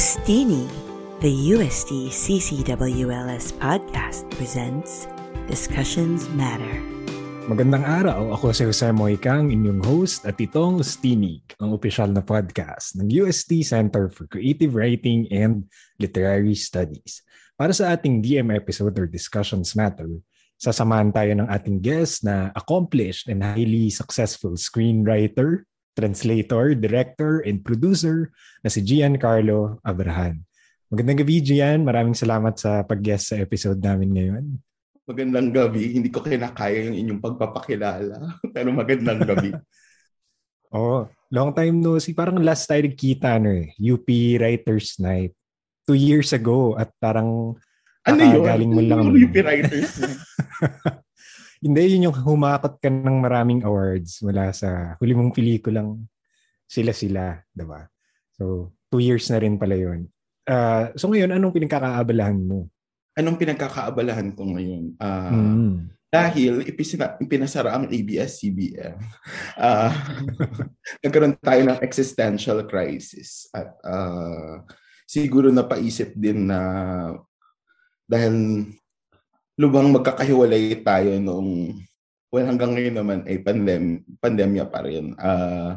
Stini, the USD CCWLS podcast presents Discussions Matter. Magandang araw, ako si Jose Moikang, inyong host at itong Stinig, ang opisyal na podcast ng UST Center for Creative Writing and Literary Studies. Para sa ating DM episode or Discussions Matter, sasamahan tayo ng ating guest na accomplished and highly successful screenwriter, translator, director, and producer na si Giancarlo Abrahan. Magandang gabi, Gian. Maraming salamat sa pag-guest sa episode namin ngayon. Magandang gabi. Hindi ko kinakaya yung inyong pagpapakilala. Pero magandang gabi. oh, long time no see. Parang last tayo nagkita, ano eh, UP Writers Night. Two years ago. At parang ano yun? Galing mo lang. UP Writers Night. Hindi, yun yung humakot ka ng maraming awards mula sa huli mong pelikulang sila-sila, diba? So, two years na rin pala yun. Uh, so ngayon, anong pinagkakaabalahan mo? Anong pinagkakaabalahan ko ngayon? Uh, mm. Dahil ipisina, ipinasara ang ABS-CBN, uh, nagkaroon tayo ng existential crisis. At uh, siguro napaisip din na dahil lubang magkakahiwalay tayo noong well hanggang ngayon naman ay pandem pandemya pa rin. Uh,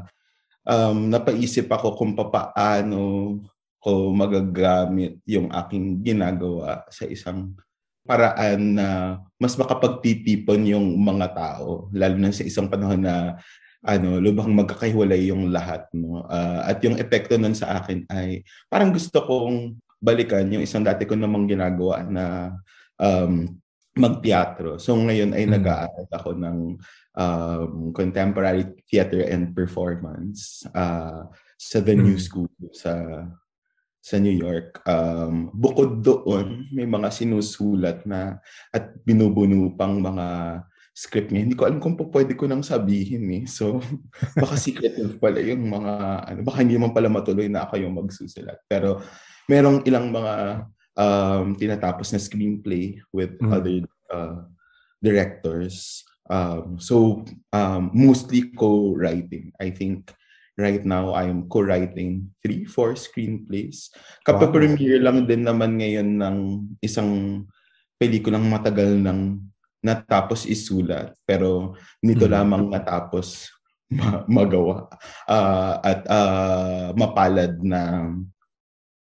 um, napaisip ako kung papaano ko magagamit yung aking ginagawa sa isang paraan na mas makapagtitipon yung mga tao lalo na sa isang panahon na ano lubhang magkakahiwalay yung lahat no uh, at yung epekto nun sa akin ay parang gusto kong balikan yung isang dati ko namang ginagawa na um, magteatro. So ngayon ay mm. nag-aaral ako ng um, contemporary theater and performance uh, sa The New mm. School sa sa New York. Um, bukod doon, may mga sinusulat na at binubuno pang mga script niya. Hindi ko alam kung pwede ko nang sabihin eh. So, baka secretive pala yung mga, ano, baka hindi man pala matuloy na ako yung magsusulat. Pero merong ilang mga um, tinatapos na screenplay with mm. other uh, directors. Um, so um, mostly co-writing. I think right now I'm co-writing three, four screenplays. Kapapremiere wow. lang din naman ngayon ng isang pelikulang matagal nang natapos isulat pero nito mm. lamang natapos ma- magawa uh, at uh, mapalad na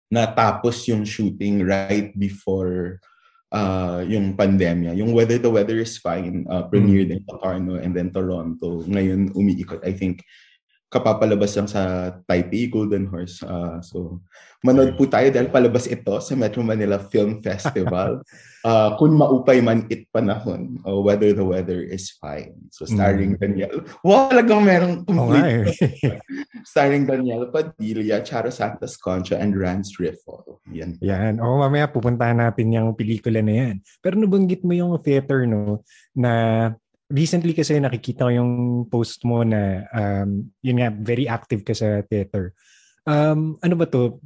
natapos yung shooting right before uh, yung pandemya. Yung Whether the Weather is Fine, uh, premiered mm. in Locarno and then Toronto. Ngayon umiikot. I think kapapalabas lang sa Taipei Golden Horse. Uh, so, manood po tayo dahil palabas ito sa Metro Manila Film Festival. uh, kung maupay man it panahon, uh, whether the weather is fine. So, starring mm. Daniel. Wow, talagang merong complete. Oh, starring Daniel Padilla, Charo Santos Concha, and Rance Riffle. Yan. Yan. O, oh, mamaya pupuntahan natin yung pelikula na yan. Pero nabanggit mo yung theater, no, na recently kasi nakikita ko yung post mo na um, yun nga, very active ka sa theater. Um, ano ba to?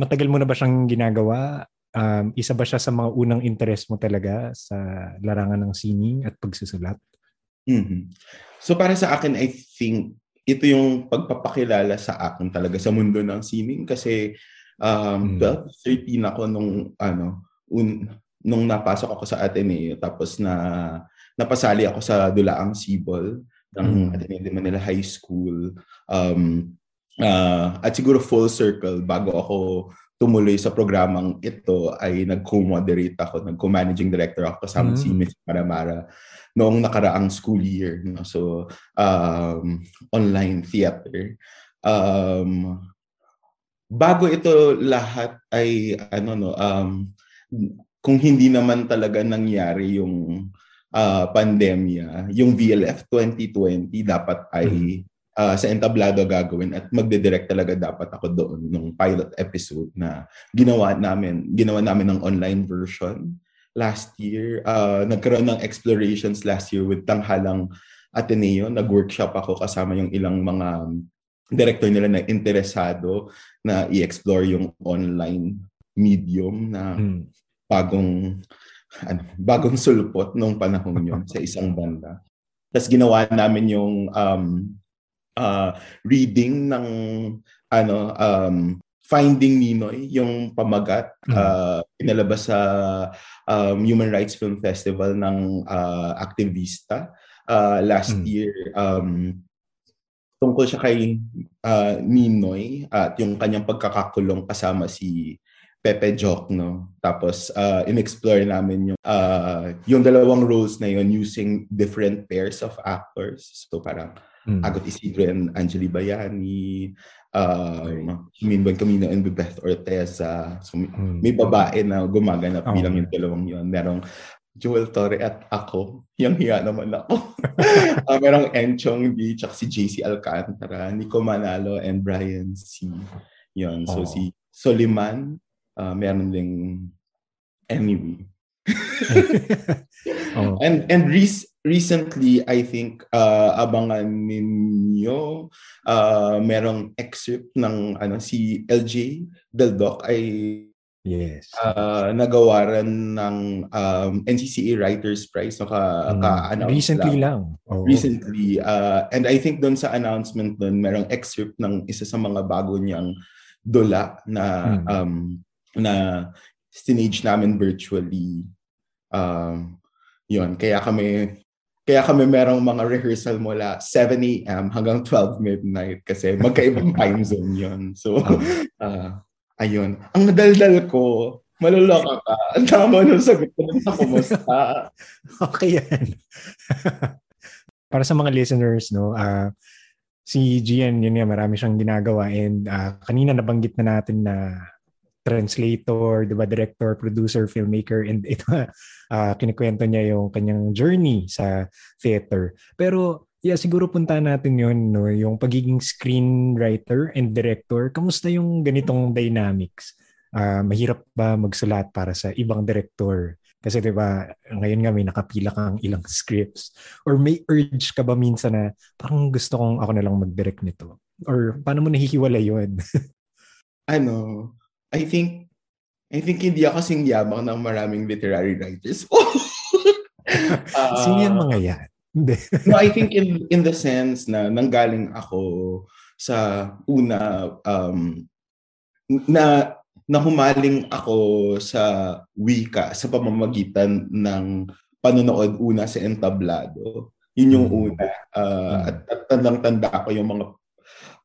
Matagal mo na ba siyang ginagawa? Um, isa ba siya sa mga unang interest mo talaga sa larangan ng sining at pagsusulat? Mm-hmm. So para sa akin, I think ito yung pagpapakilala sa akin talaga sa mundo ng sining kasi um, mm. 12, 13 ako nung ano, un, nung napasok ako sa Ateneo tapos na napasali ako sa Dulaang Sibol ng mm. Ateneo de Manila High School. Um, uh, at siguro full circle bago ako tumuloy sa programang ito ay nag-co-moderate ako, nag-co-managing director ako kasama mm. si Miss Maramara noong nakaraang school year. No? So, um, online theater. Um, bago ito lahat ay ano no um kung hindi naman talaga nangyari yung uh, pandemya, yung VLF 2020 dapat ay uh, sa entablado gagawin at magde-direct talaga dapat ako doon nung pilot episode na ginawa namin, ginawa namin ng online version last year. Uh, nagkaroon ng explorations last year with Tanghalang Ateneo. Nag-workshop ako kasama yung ilang mga director nila na interesado na i-explore yung online medium na hmm. Ano, bagong sulpot nung panahon yon sa isang banda. Tapos ginawa namin yung um, uh, reading ng ano um, Finding Ninoy, yung pamagat, uh, pinalabas sa um, Human Rights Film Festival ng uh, Activista uh, last mm. year. Um, tungkol siya kay uh, Ninoy at yung kanyang pagkakakulong kasama si Pepe Joke, no? Tapos, uh, in-explore namin yung, uh, yung dalawang roles na yun using different pairs of actors. So, parang mm. Agot Isidro and Angeli Bayani, um, Minban Camino and Beth Orteza. So, mm. may babae na gumaganap oh. bilang yung dalawang yun. Merong Joel Torre at ako. Yang hiya naman ako. uh, merong Enchong D, tsaka si JC Alcantara, Nico Manalo, and Brian C. Yun. So, oh. si Soliman, uh, meron ding anyway. oh. And and re- recently I think uh, abangan ninyo uh, merong excerpt ng ano si LJ Del Doc ay Yes. Uh, nagawaran ng um, NCCA Writers Prize. So ka, mm. ka-announce Recently lang. lang. Oh. Recently. Uh, and I think doon sa announcement doon, merong excerpt ng isa sa mga bago niyang dula na mm. um, na stage namin virtually. Um, yun, kaya kami kaya kami merong mga rehearsal mula 7 a.m. hanggang 12 midnight kasi magkaibang time zone yun. So, uh, ayun. Ang nadaldal ko, maluloko ka. Ang tama nung sagot ko sa kumusta. okay yan. Para sa mga listeners, no, uh, si Gian, yun nga, marami siyang ginagawa and uh, kanina nabanggit na natin na translator, 'di ba, director, producer, filmmaker and ito uh, kinikwento niya yung kanyang journey sa theater. Pero yeah, siguro punta natin 'yon no, yung pagiging screenwriter and director. Kamusta yung ganitong dynamics? Uh, mahirap ba magsulat para sa ibang director? Kasi 'di ba, ngayon nga may nakapila kang ilang scripts or may urge ka ba minsan na parang gusto kong ako na lang mag-direct nito? Or paano mo nahihiwalay 'yon? ano, I think I think hindi ako kasing yabang ng maraming literary writers. uh, Sino yan mga yan? no, I think in in the sense na nanggaling ako sa una um, na nahumaling ako sa wika sa pamamagitan ng panonood una sa entablado. Yun yung hmm. una. Uh, at, at tandang-tanda ko yung mga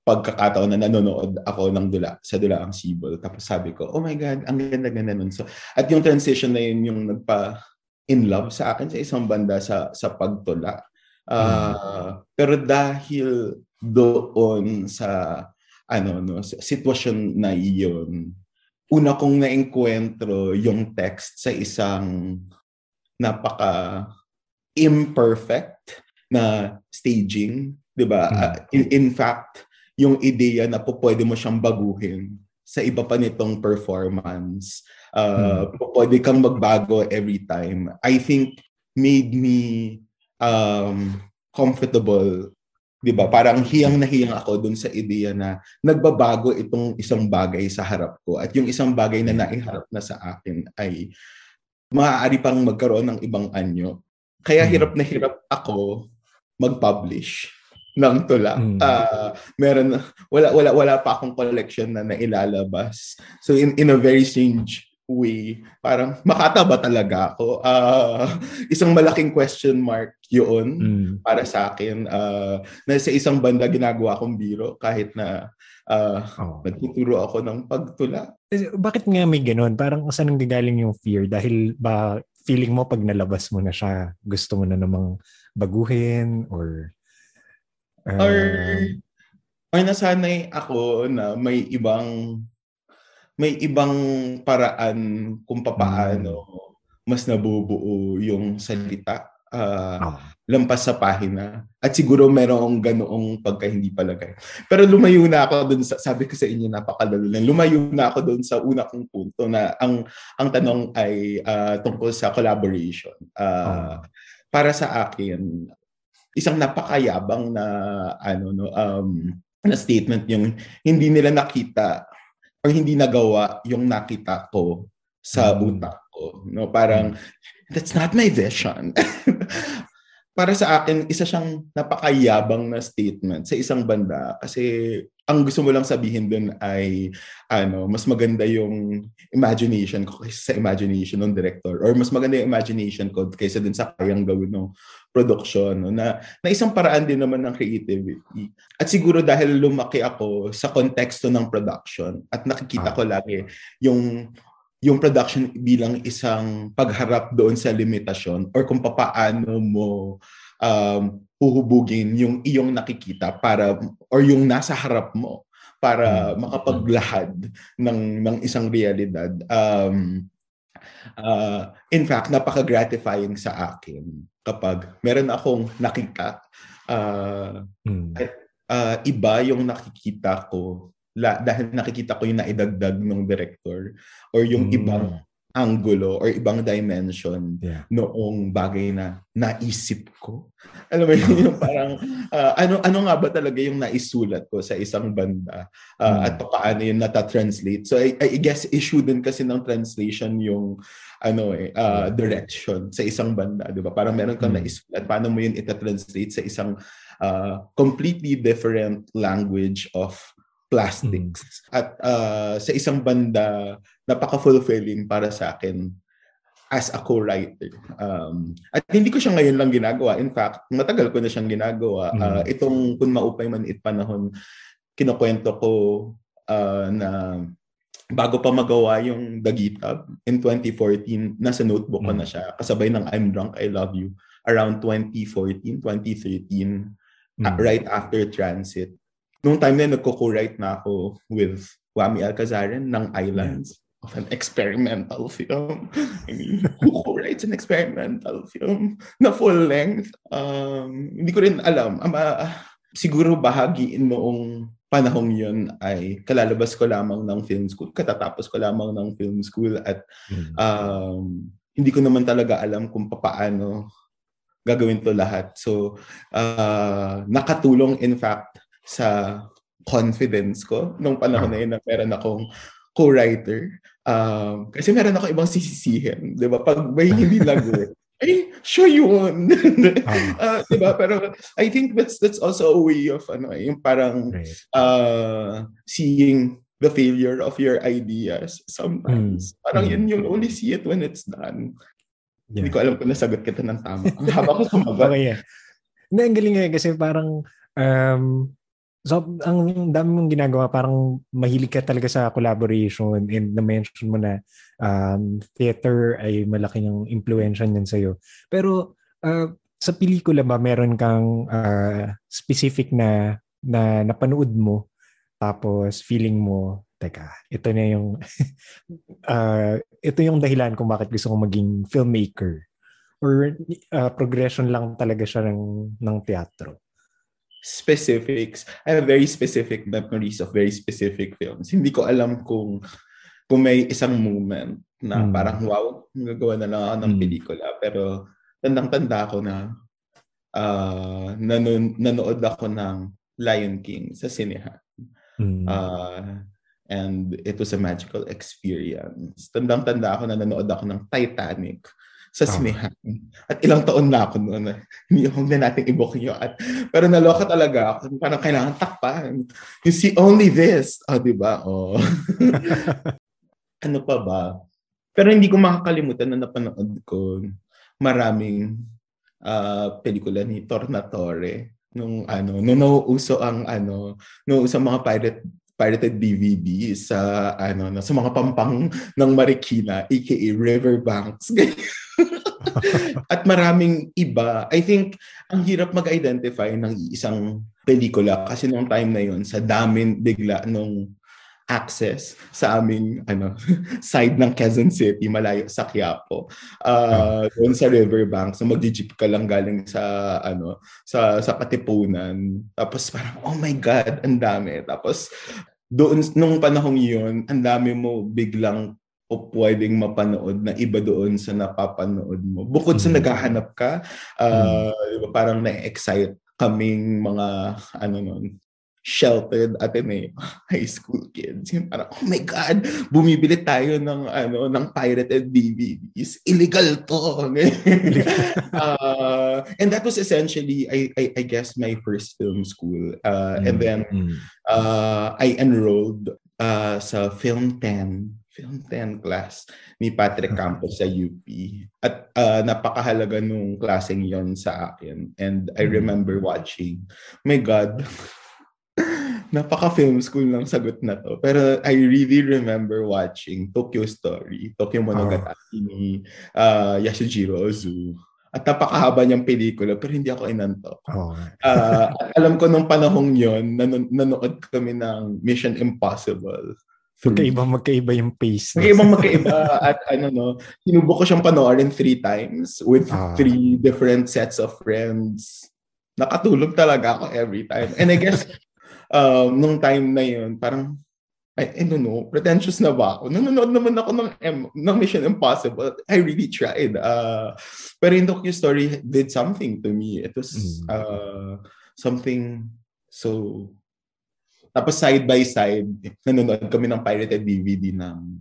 pagkakataon na nanonood ako ng dula sa Dula ang Sibol. Tapos sabi ko, oh my God, ang ganda-ganda nun. So, at yung transition na yun yung nagpa in love sa akin sa isang banda sa sa pagtula. Uh, mm. Pero dahil doon sa ano no sitwasyon na iyon, una kong naengkwentro yung text sa isang napaka imperfect na staging, 'di ba? Mm. Uh, in, in fact, yung ideya na po pwede mo siyang baguhin sa iba pa nitong performance. Uh, hmm. Pwede kang magbago every time. I think made me um, comfortable. 'di ba? Parang hiyang na hiyang ako dun sa ideya na nagbabago itong isang bagay sa harap ko at yung isang bagay na naiharap na sa akin ay maaari pang magkaroon ng ibang anyo. Kaya hmm. hirap na hirap ako mag-publish ng tula. Mm. Uh, meron wala wala wala pa akong collection na nailalabas. So in in a very strange way, parang makata ba talaga ako? Uh, isang malaking question mark 'yun mm. para sa akin. Uh, na sa isang banda ginagawa kong biro kahit na uh, oh. nagtuturo ako ng pagtula. Eh, bakit nga may ganun? Parang saan nanggagaling yung fear? Dahil ba feeling mo pag nalabas mo na siya, gusto mo na namang baguhin or Uh, or or nasanay ako na may ibang may ibang paraan kung papaano hmm. mas nabubuo yung salita uh, oh. lampas sa pahina. At siguro merong ganoong pagka hindi palagay. Pero lumayo na ako dun sa, sabi ko sa inyo, napakalalo lang. Lumayo na ako dun sa una kong punto na ang, ang tanong ay uh, tungkol sa collaboration. Uh, oh. Para sa akin, isang napakayabang na ano no um na statement yung hindi nila nakita or hindi nagawa yung nakita ko sa mm. utak ko no parang mm. that's not my vision para sa akin, isa siyang napakayabang na statement sa isang banda kasi ang gusto mo lang sabihin dun ay ano, mas maganda yung imagination ko kaysa sa imagination ng director or mas maganda yung imagination ko kaysa dun sa kayang gawin ng production no? na, na isang paraan din naman ng creativity. At siguro dahil lumaki ako sa konteksto ng production at nakikita ah. ko lagi yung yung production bilang isang pagharap doon sa limitasyon or kung paano mo um, huhubugin yung iyong nakikita para or yung nasa harap mo para hmm. makapaglahad ng ng isang realidad. Um, uh, in fact, napaka-gratifying sa akin kapag meron akong nakita uh, hmm. at uh, iba yung nakikita ko la, dahil nakikita ko yung naidagdag ng director or yung mm. ibang angulo or ibang dimension yeah. noong bagay na naisip ko. Alam mo yun, yung parang uh, ano ano nga ba talaga yung naisulat ko sa isang banda uh, mm. at paano yun nata-translate. So I, I guess issue din kasi ng translation yung ano eh uh, direction sa isang banda, 'di ba? Parang meron kang mm. naisulat, paano mo yun ita-translate sa isang uh, completely different language of plastics. Mm. At uh, sa isang banda, napaka-fulfilling para sa akin as a co-writer. Um, at hindi ko siya ngayon lang ginagawa. In fact, matagal ko na siyang ginagawa. Mm. Uh, itong Kung Maupay Man It Panahon, kinukwento ko uh, na bago pa magawa yung Dagitab in 2014, nasa notebook ko mm. na siya. Kasabay ng I'm Drunk, I Love You around 2014, 2013, mm. uh, right after Transit nung time na nagko-co-write na ako with Wami Alcazaran ng Islands yeah. of an experimental film. I mean, who co-writes an experimental film na full length? Um, hindi ko rin alam. Um, uh, siguro bahagi noong panahong yun ay kalalabas ko lamang ng film school. Katatapos ko lamang ng film school at hmm. um, hindi ko naman talaga alam kung paano gagawin to lahat. So, uh, nakatulong in fact sa confidence ko nung panahon na yun na meron akong co-writer. Um, kasi meron ako ibang sisisihin. Di ba? Pag may hindi lagot, ay, sure yun. uh, di ba? Pero I think that's that's also a way of ano, yung parang uh, seeing the failure of your ideas sometimes. Mm. Parang mm. yun, you'll only see it when it's done. Yeah. Hindi ko alam kung nasagot kita ng tama. Ang haba ko sumagot. okay, yeah. Na, ang galing nga kasi parang um, So, ang dami mong ginagawa, parang mahilig ka talaga sa collaboration and na-mention mo na um, theater ay malaki yung impluensya niyan sa'yo. Pero uh, sa pelikula ba, meron kang uh, specific na, na napanood mo tapos feeling mo, teka, ito na yung uh, ito yung dahilan kung bakit gusto kong maging filmmaker or uh, progression lang talaga siya ng, ng teatro specifics. I have very specific memories of very specific films. Hindi ko alam kung kung may isang moment na mm. parang wow, gagawa na lang ako ng mm. pelikula. Pero tandang-tanda ko na uh, nanood, nanood ako ng Lion King sa sinehan. Mm. Uh, and it was a magical experience. Tandang-tanda ako na nanood ako ng Titanic sa sinehan. At ilang taon na ako noon. Hindi huwag na natin i-book yun. At, pero naloka talaga ako. Parang kailangan takpan. You see only this. O, oh, di ba? Oh. ano pa ba? Pero hindi ko makakalimutan na napanood ko maraming uh, pelikula ni Tornatore nung ano nung nauuso ang ano nung sa mga pirate pirated DVD sa ano na sa mga pampang ng Marikina aka Riverbanks. At maraming iba. I think ang hirap mag-identify ng isang pelikula kasi nung time na yon sa dami bigla nung access sa aming ano side ng Quezon City malayo sa Quiapo uh, doon sa riverbank so magji-jeep ka lang galing sa ano sa sa Katipunan tapos parang oh my god ang dami tapos doon nung panahong yun, ang dami mo biglang o pwedeng mapanood na iba doon sa napapanood mo. Bukod sa mm. naghahanap ka, uh, mm. parang na-excite kaming mga ano noon, sheltered Ateneo high school kids. Yung parang, oh my God, bumibili tayo ng, ano, ng pirated DVDs. Illegal to. uh, and that was essentially, I, I, I guess, my first film school. Uh, mm. And then, mm. uh, I enrolled uh, sa Film 10 Film 10 class ni Patrick Campos sa UP. At uh, napakahalaga nung klaseng yon sa akin. And I remember watching. My God, Napaka-film school ng sagot na to. Pero I really remember watching Tokyo Story, Tokyo Monogatari oh. ni uh, Yasujiro Ozu. At napakahaba niyang pelikula pero hindi ako inantok. Oh. Uh, alam ko nung panahong yon nan- nanood kami ng Mission Impossible. Magkaiba, magkaiba yung pace. Magkaiba, magkaiba. at ano no, sinubok ko siyang panoorin three times with ah. three different sets of friends. Nakatulog talaga ako every time. And I guess um, nung time na yun, parang, I, I don't know, pretentious na ba ako? Nanonood naman ako ng, M, ng Mission Impossible. I really tried. Uh, pero yung Tokyo Story did something to me. It was mm. uh, something so... Tapos side by side, nanonood kami ng pirated DVD ng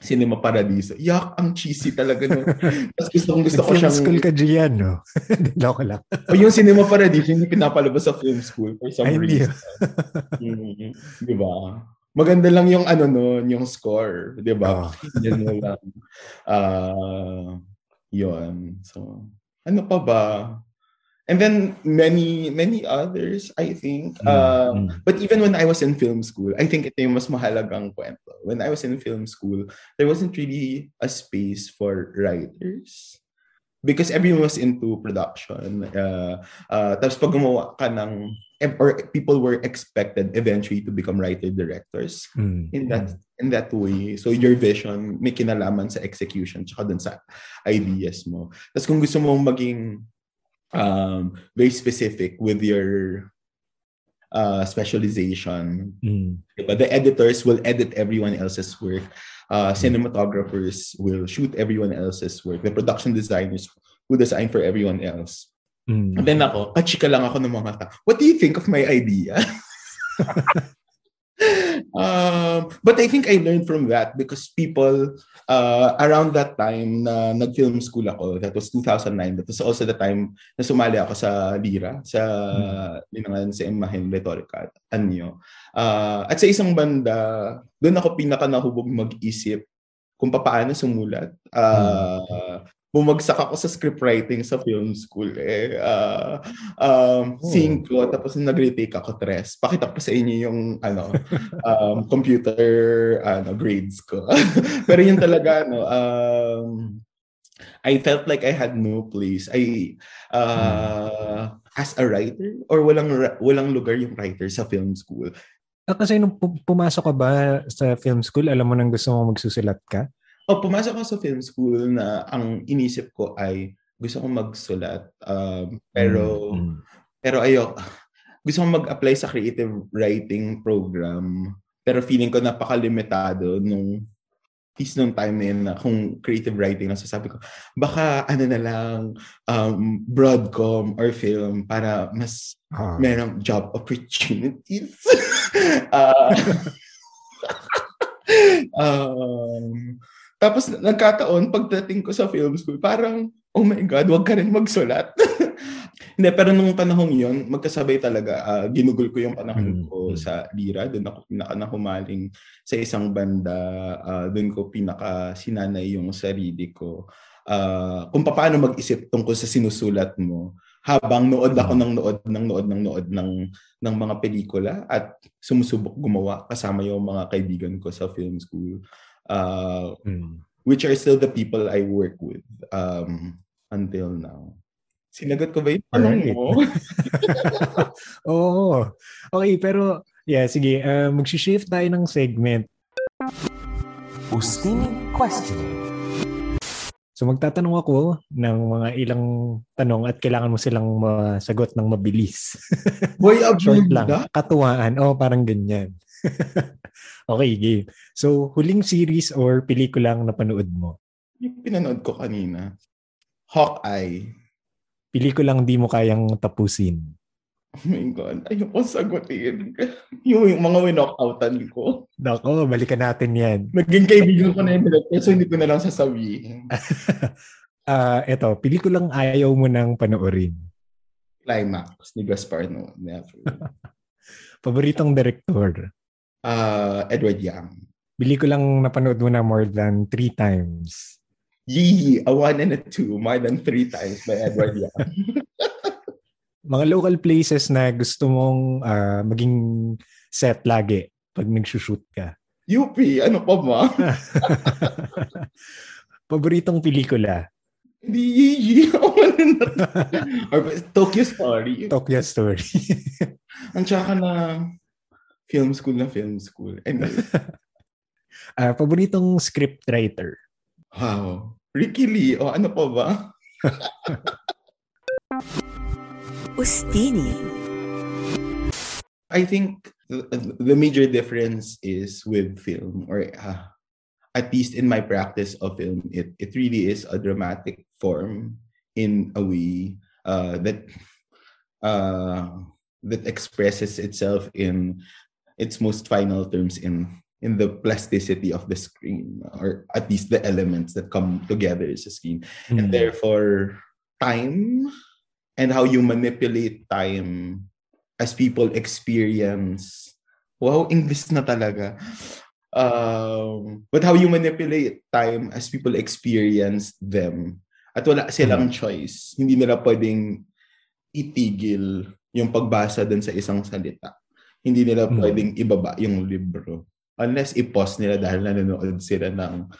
Cinema Paradiso. Yak, ang cheesy talaga. No? Tapos gusto kong gusto ko siyang... school ka dyan, no? Loko lang. o yung Cinema Paradiso, hindi pinapalabas sa film school for some Ay, reason. mm-hmm. Di ba? Maganda lang yung ano no, yung score, 'di ba? Oh. Yan lang. Uh, 'yon. So, ano pa ba? And then many many others i think mm, um, but even when i was in film school i think ito yung mas mahalagang kwento when i was in film school there wasn't really a space for writers because everyone was into production uh, uh, tapos pag gumawa ka ng or people were expected eventually to become writer directors mm. in that mm. in that way so your vision may kinalaman sa execution tsaka dun sa ideas mo tapos kung gusto mong maging um, very specific with your uh, specialization. Mm. But the editors will edit everyone else's work. Uh, mm. cinematographers will shoot everyone else's work. The production designers will design for everyone else. Mm. And then ako, kachika lang ako ng mga What do you think of my idea? um, but I think I learned from that because people uh, around that time na nag-film school ako, that was 2009, that was also the time na sumali ako sa Lira, sa mm-hmm. sa Imahen Rhetorica, Anyo. Uh, at sa isang banda, doon ako pinaka nahubog mag-isip kung paano sumulat. Uh, mm-hmm bumagsak ako sa scriptwriting sa film school eh. Uh, um, oh. Cinco, tapos nag-retake ako tres. Pakita ko sa inyo yung ano, um, computer ano, grades ko. Pero yun talaga, no, um, I felt like I had no place. I, uh, as a writer, or walang, walang lugar yung writer sa film school. Ah, kasi nung pumasok ka ba sa film school, alam mo nang gusto mo magsusulat ka? Oh, pumasok ako sa film school na ang inisip ko ay gusto kong magsulat. Um, pero mm-hmm. pero ayo gusto kong mag-apply sa creative writing program. Pero feeling ko napakalimitado nung piece nung time na yun na kung creative writing na sasabi ko, baka ano na lang, um, broadcom or film para mas ah. merong job opportunities. uh, um, tapos nagkataon, pagdating ko sa film school, parang, oh my God, wag ka rin magsulat. Hindi, pero nung panahong yon magkasabay talaga. Uh, ginugol ko yung panahon ko mm-hmm. sa Lira. Doon ako pinaka nahumaling sa isang banda. Uh, doon ko pinaka sinanay yung sarili ko. Uh, kung paano mag-isip tungkol sa sinusulat mo habang nood ako ng nood ng nood ng nood ng ng mga pelikula at sumusubok gumawa kasama yung mga kaibigan ko sa film school uh, mm. which are still the people I work with um, until now. Sinagot ko ba yung tanong mo? Oo. Okay, pero yeah, sige. Uh, mag-shift tayo ng segment. Ustini Question. So magtatanong ako ng mga ilang tanong at kailangan mo silang masagot ng mabilis. Boy, Short lang. Katuwaan. Oh, parang ganyan. okay, game. So, huling series or pelikulang napanood mo? Yung pinanood ko kanina. Hawkeye. Pelikulang di mo kayang tapusin. Oh my God, ayoko sagutin. yung, yung mga winokoutan ko. Nako, balikan natin yan. Naging kaibigan ko na yun, so hindi ko na lang sasabihin. uh, eto, pelikulang ayaw mo nang panoorin. Climax ni Gaspar no. Never. Paboritong director? Uh, Edward Yang. Bili ko lang napanood mo na more than three times. Yee, a one and a two, more than three times by Edward Yang. mga local places na gusto mong uh, maging set lagi pag nagsushoot ka? UP, ano pa ba? Paboritong pelikula? Hindi, Or Tokyo Story. Tokyo Story. Ang tsaka na film school na film school. Anyway. uh, paboritong script writer? Wow. Ricky Lee. O ano pa ba? Ustini. I think the, the major difference is with film, or uh, at least in my practice of film, it, it really is a dramatic form in a way uh, that uh, that expresses itself in its most final terms in in the plasticity of the screen, or at least the elements that come together as a screen, mm. and therefore time and how you manipulate time as people experience. Wow, English na talaga. Um, but how you manipulate time as people experience them. At wala silang mm-hmm. choice. Hindi nila pwedeng itigil yung pagbasa dun sa isang salita. Hindi nila mm-hmm. pwedeng ibaba yung libro. Unless i-pause nila dahil nanonood sila ng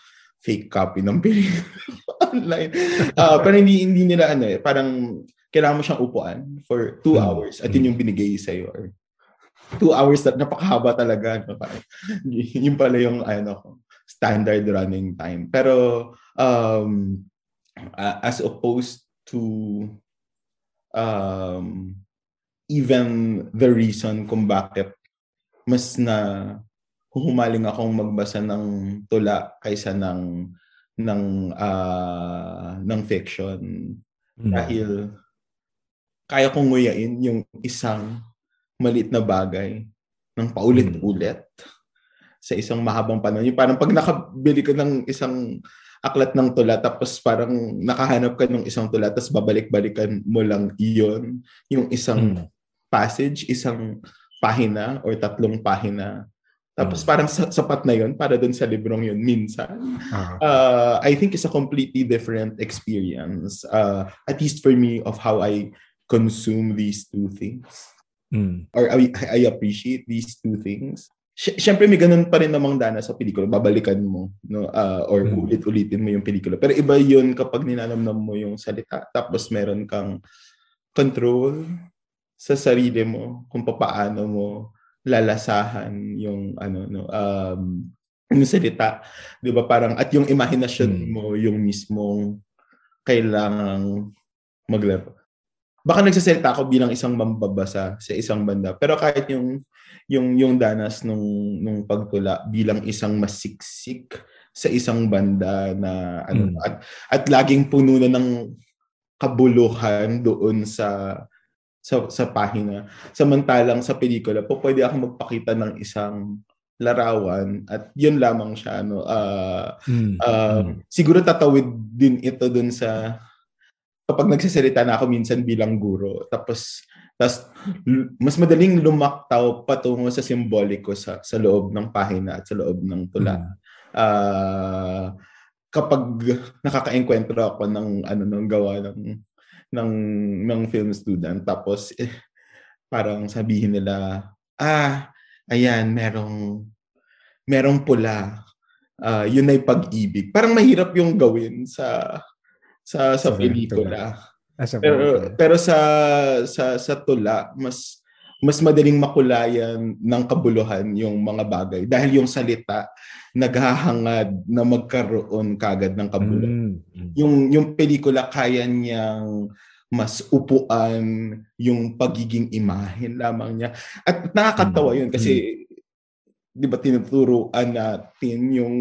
fake copy ng pelikula online. Uh, pero hindi, hindi nila ano eh, parang kailangan mo siyang upuan for two hmm. hours at yun yung binigay sa'yo. Or two hours na napakahaba talaga. No? yun pala yung ano, standard running time. Pero um, uh, as opposed to um, even the reason kung bakit mas na humaling akong magbasa ng tula kaysa ng ng uh, ng fiction mm. dahil kaya kong nguyain yung isang maliit na bagay ng paulit-ulit sa isang mahabang panahon. Yung parang pag nakabili ka ng isang aklat ng tula tapos parang nakahanap ka ng isang tula tapos babalik-balikan mo lang iyon yung isang hmm. Passage, isang pahina or tatlong pahina. Tapos hmm. parang sapat na yon para dun sa librong yun minsan. Uh-huh. Uh, I think it's a completely different experience. Uh, at least for me of how I consume these two things. Mm. Or I, I appreciate these two things. Siyempre may ganun pa rin namang dana sa pelikula, babalikan mo, no? Uh, or mm. ulit-ulitin mo yung pelikula. Pero iba yun kapag ninanamnam mo yung salita, tapos meron kang control sa sarili mo kung paano mo lalasahan yung ano no um yung salita 'di ba parang at yung imahinasyon mm. mo yung mismong kailangang maglaro baka nagsasalita ako bilang isang mambabasa sa isang banda. Pero kahit yung yung yung danas nung nung pagtula bilang isang masiksik sa isang banda na ano hmm. at at laging puno na ng kabuluhan doon sa sa sa pahina. Samantalang sa pelikula, po pwede ako magpakita ng isang larawan at yun lamang siya no uh, mm. uh, mm. siguro tatawid din ito dun sa kapag nagsasalita na ako minsan bilang guro, tapos tapos mas madaling lumaktaw patungo sa simboliko sa sa loob ng pahina at sa loob ng tula. Mm. Uh, kapag nakakaengkwentro ako ng ano ng gawa ng ng ng film student. Tapos eh, parang sabihin nila ah ayan merong merong pula. Uh, yun ay pag-ibig. Parang mahirap yung gawin sa sa sa, sa pelikula. Ah, pero pero sa sa sa tula mas mas madaling makulayan ng kabuluhan yung mga bagay. Dahil yung salita naghahangad na magkaroon kagad ng kabuluhan. Mm. Yung yung pelikula kaya niyang mas upuan yung pagiging imahen lamang niya. At nakakatawa mm. yun kasi mm. 'di ba tinuturuan natin yung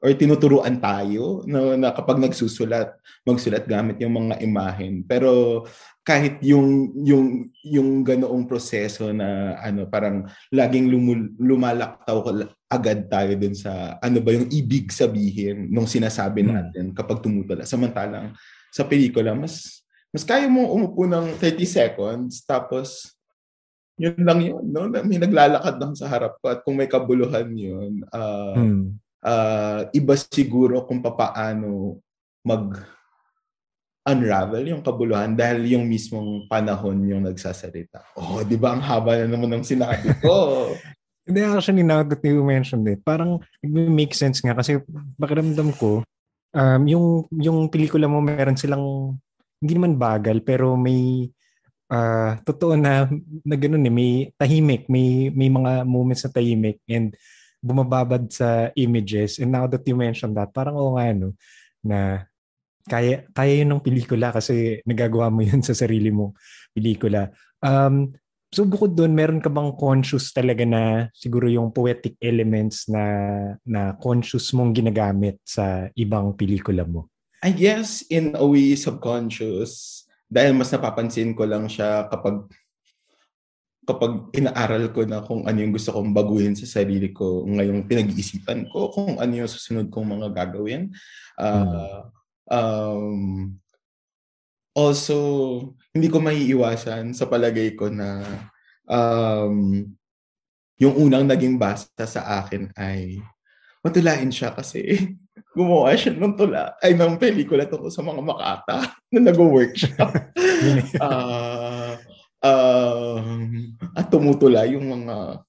or tinuturuan tayo no, na kapag nagsusulat, magsulat gamit yung mga imahen. Pero kahit yung yung yung ganoong proseso na ano parang laging lumul, lumalaktaw agad tayo dun sa ano ba yung ibig sabihin nung sinasabi hmm. natin kapag tumutula. Samantalang sa pelikula mas mas kaya mo umupo ng 30 seconds tapos yun lang yun, no? May naglalakad lang sa harap ko at kung may kabuluhan yun, uh, hmm uh, iba siguro kung papaano mag unravel yung kabuluhan dahil yung mismong panahon yung nagsasalita. Oh, di ba ang haba na naman ng sinabi ko? Hindi, actually, now that you mentioned it, parang make sense nga kasi pakiramdam ko, um, yung, yung pelikula mo meron silang, hindi naman bagal, pero may uh, totoo na, na ganun eh, may tahimik, may, may mga moments na tahimik and bumababad sa images. And now that you mentioned that, parang oo nga, no, na kaya, kaya yun ng pelikula kasi nagagawa mo yun sa sarili mong pelikula. Um, so bukod doon, meron ka bang conscious talaga na siguro yung poetic elements na na conscious mong ginagamit sa ibang pelikula mo? I guess in a way subconscious dahil mas napapansin ko lang siya kapag kapag inaaral ko na kung ano yung gusto kong baguhin sa sarili ko, ngayong pinag-iisipan ko kung ano yung susunod kong mga gagawin. Uh, um, also, hindi ko maiiwasan sa palagay ko na um, yung unang naging basta sa akin ay matulain siya kasi gumawa siya ng tula, ay ng pelikula tungkol sa mga makata na nag-workshop. uh, um, at tumutula yung mga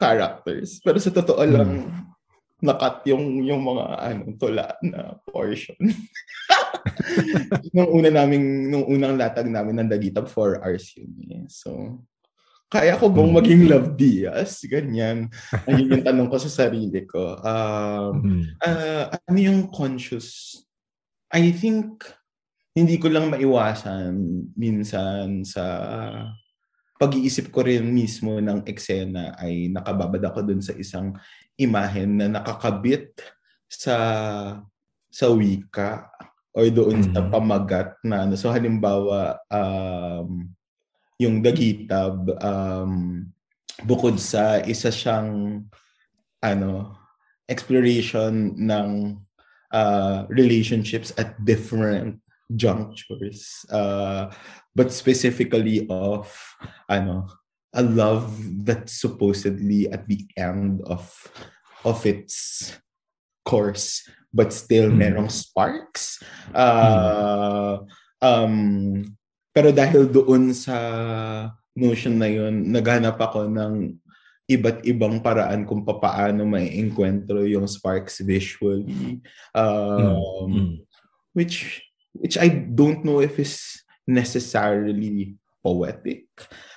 characters. Pero sa totoo hmm. lang, nakat yung yung mga ano tula na portion. nung una naming nung unang latag namin ng Dagitab 4 hours yun. Eh. So kaya ko bang hmm. maging Love Diaz? Ganyan. Ayun yung tanong ko sa sarili ko. Um, uh, ano yung conscious? I think hindi ko lang maiwasan minsan sa pag-iisip ko rin mismo ng eksena ay nakababad ako dun sa isang imahen na nakakabit sa sa wika o doon mm-hmm. sa pamagat na ano. So halimbawa um, yung dagitab um, bukod sa isa siyang ano exploration ng uh, relationships at different junctures uh, but specifically of ano a love that supposedly at the end of of its course but still mm. merong sparks uh, mm. um pero dahil doon sa notion na yun naghanap ako ng iba't ibang paraan kung paano may encuentro yung sparks visually um, mm. which which I don't know if is necessarily poetic.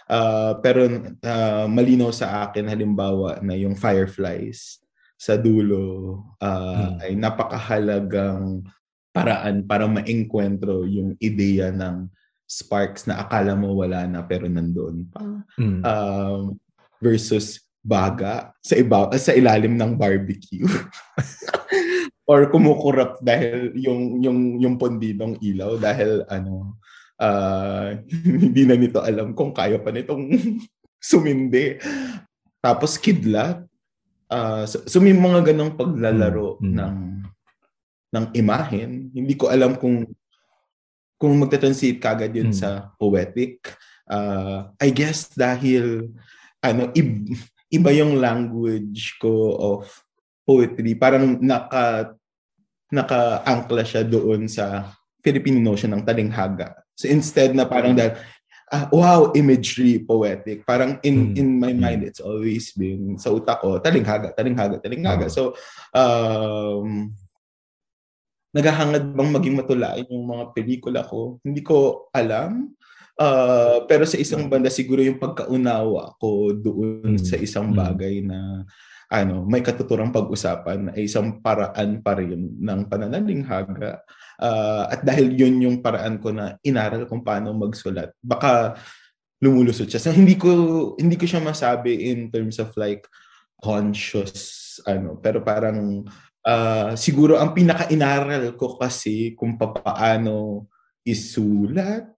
Uh, pero uh, malinaw sa akin halimbawa na yung fireflies sa dulo uh, hmm. ay napakahalagang paraan para maengkwentro yung ideya ng sparks na akala mo wala na pero nandoon pa. Hmm. Um, versus baga sa iba sa ilalim ng barbecue. or kumukurap dahil yung yung yung pondidong ilaw dahil ano uh, hindi na nito alam kung kaya pa nitong sumindi. Tapos kidlat. Uh, so, so may mga ganong paglalaro mm-hmm. ng ng imahen. Hindi ko alam kung kung magta-translate kagad yun mm-hmm. sa poetic. Uh, I guess dahil ano ib, iba yung language ko of poetry, parang naka naka-angkla siya doon sa Filipino notion ng talinghaga. So instead na parang dahil uh, wow, imagery, poetic. Parang in mm. in my mind, it's always been sa utak ko, talinghaga, talinghaga, talinghaga. Oh. So, um, naghahangad bang maging matulain yung mga pelikula ko? Hindi ko alam. Uh, pero sa isang banda, siguro yung pagkaunawa ko doon mm. sa isang bagay na ano, may katuturang pag-usapan ay isang paraan pa rin ng pananalinghaga. Uh, at dahil yun yung paraan ko na inaral kung paano magsulat, baka lumulusot siya. So hindi ko hindi ko siya masabi in terms of like conscious ano, pero parang uh, siguro ang pinaka-inaral ko kasi kung paano isulat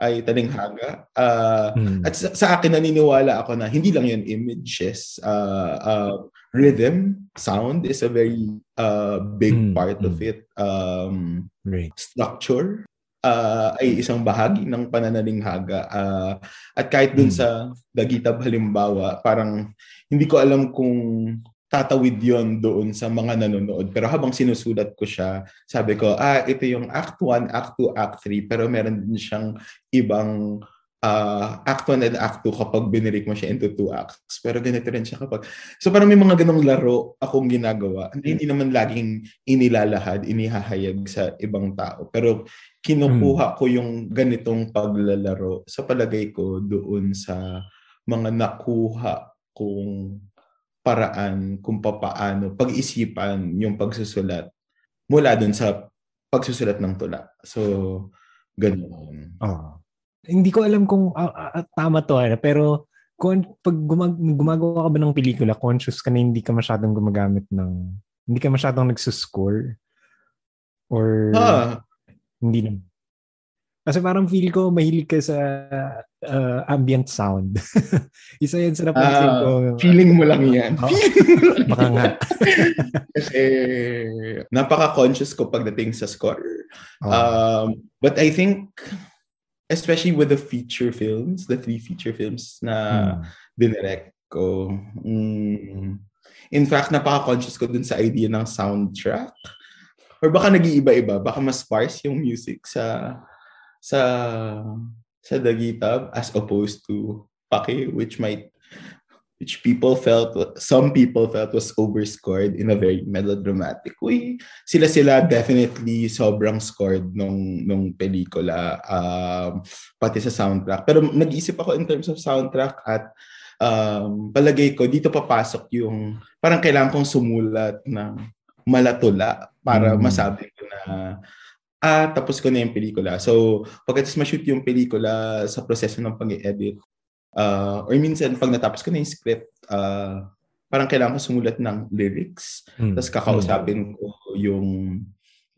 ay talinghaga. Uh, mm. At sa, sa akin naniniwala ako na hindi lang yan images. Uh, uh, rhythm, sound is a very uh, big mm. part mm. of hmm. it. Um, right. Structure uh, ay isang bahagi ng pananalinghaga. Uh, at kahit dun mm. sa Dagitab halimbawa, parang hindi ko alam kung tatawid yon doon sa mga nanonood. Pero habang sinusulat ko siya, sabi ko, ah, ito yung Act 1, Act 2, Act 3, pero meron din siyang ibang uh, Act 1 and Act 2 kapag binirik mo siya into two acts. Pero ganito rin siya kapag... So parang may mga ganong laro akong ginagawa. Hindi, hindi naman laging inilalahad, inihahayag sa ibang tao. Pero kinukuha hmm. ko yung ganitong paglalaro sa palagay ko doon sa mga nakuha kong paraan kung papaano pag-isipan yung pagsusulat mula dun sa pagsusulat ng tula. So, ganun. Oh. Hindi ko alam kung uh, uh, tama to, ano, pero kung pag gumag- gumagawa ka ba ng pelikula, conscious ka na hindi ka masyadong gumagamit ng, hindi ka masyadong nagsuscore? Or ah. hindi naman? Kasi parang feel ko mahilig ka sa uh, ambient sound. Isa yan sa napansin uh, ko. Feeling mo lang yan. Oh, baka nga. Kasi napaka-conscious ko pagdating sa score. Oh. Um, but I think, especially with the feature films, the three feature films na hmm. dinirect ko, mm, in fact, napaka-conscious ko dun sa idea ng soundtrack. Or baka nag-iiba-iba. Baka mas sparse yung music sa sa sa Dagitab as opposed to Paki which might which people felt some people felt was overscored in a very melodramatic way. Sila sila definitely sobrang scored nung nung pelikula um, pati sa soundtrack. Pero nag-isip ako in terms of soundtrack at um, palagay ko dito papasok yung parang kailangan kong sumulat ng malatula para mm. masabi ko na ah, tapos ko na yung pelikula. So, pagkatapos ma-shoot yung pelikula sa proseso ng pag-edit, uh, or minsan pag natapos ko na yung script, uh, parang kailangan ko sumulat ng lyrics. Mm. Tapos kakausapin ko yung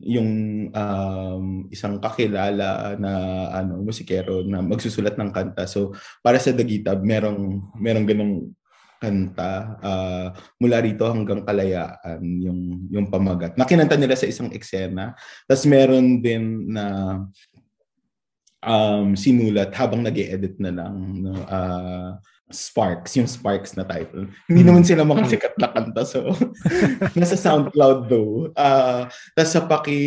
yung um, isang kakilala na ano musikero na magsusulat ng kanta. So para sa Dagitab, merong merong ganong kanta uh, mula rito hanggang kalayaan yung yung pamagat. Nakinanta nila sa isang eksena. Tapos meron din na um, sinulat habang nag edit na lang no, uh, Sparks, yung Sparks na title. Hindi hmm. naman sila mga sikat na kanta. So, nasa SoundCloud though. Uh, Tapos sa paki,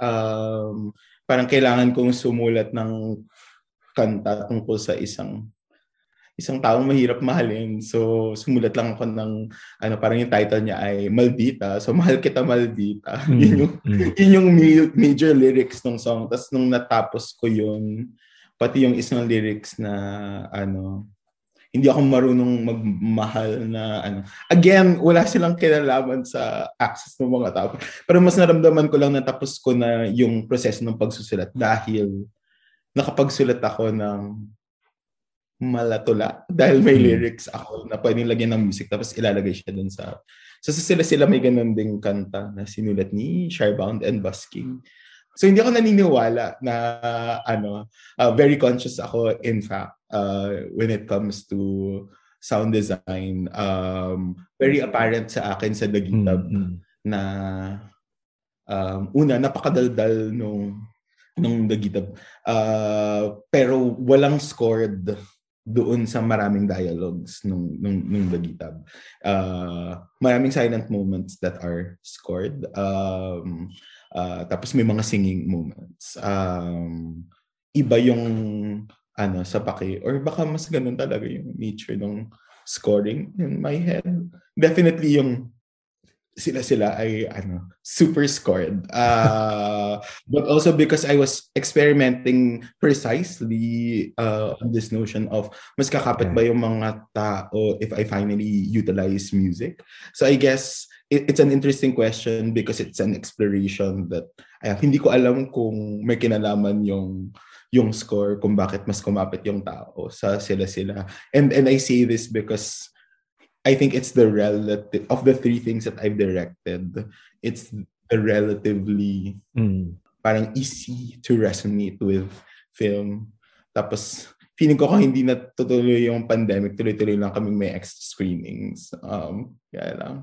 um, parang kailangan kong sumulat ng kanta tungkol sa isang isang taong mahirap mahalin. So, sumulat lang ako ng, ano, parang yung title niya ay Maldita. So, mahal kita Maldita. Mm. yun, yung, mm. yun yung major lyrics ng song. Tapos, nung natapos ko yun, pati yung isang lyrics na, ano, hindi ako marunong magmahal na ano. Again, wala silang kinalaman sa access ng mga tao. Pero mas naramdaman ko lang na tapos ko na yung proseso ng pagsusulat dahil nakapagsulat ako ng malatula. Dahil may hmm. lyrics ako na pwedeng lagyan ng music tapos ilalagay siya dun sa so, so sila sila may ganun ding kanta na sinulat ni Sharbound and Busking so hindi ako naniniwala na ano uh, very conscious ako in fact uh, when it comes to sound design. Um, very apparent sa akin sa Dagitab mm-hmm. na um, una napakadaldal nung nung Dagitab uh, pero walang scored doon sa maraming dialogues nung nung nung Dagitab. Uh, maraming silent moments that are scored. Um, uh, tapos may mga singing moments. Um, iba yung ano sa paki or baka mas ganun talaga yung nature ng scoring in my head. Definitely yung sila sila ay ano super scored. Uh, but also because I was experimenting precisely uh, on this notion of mas kakapit ba yung mga tao if I finally utilize music? So I guess it, it's an interesting question because it's an exploration that ay, hindi ko alam kung may kinalaman yung yung score kung bakit mas kumapit yung tao sa sila sila and and I say this because I think it's the relative of the three things that I've directed. It's the relatively mm. parang easy to resonate with film. Tapos feeling ko kung hindi na tutuloy yung pandemic, tuloy-tuloy lang kaming may extra screenings. Um, kaya lang.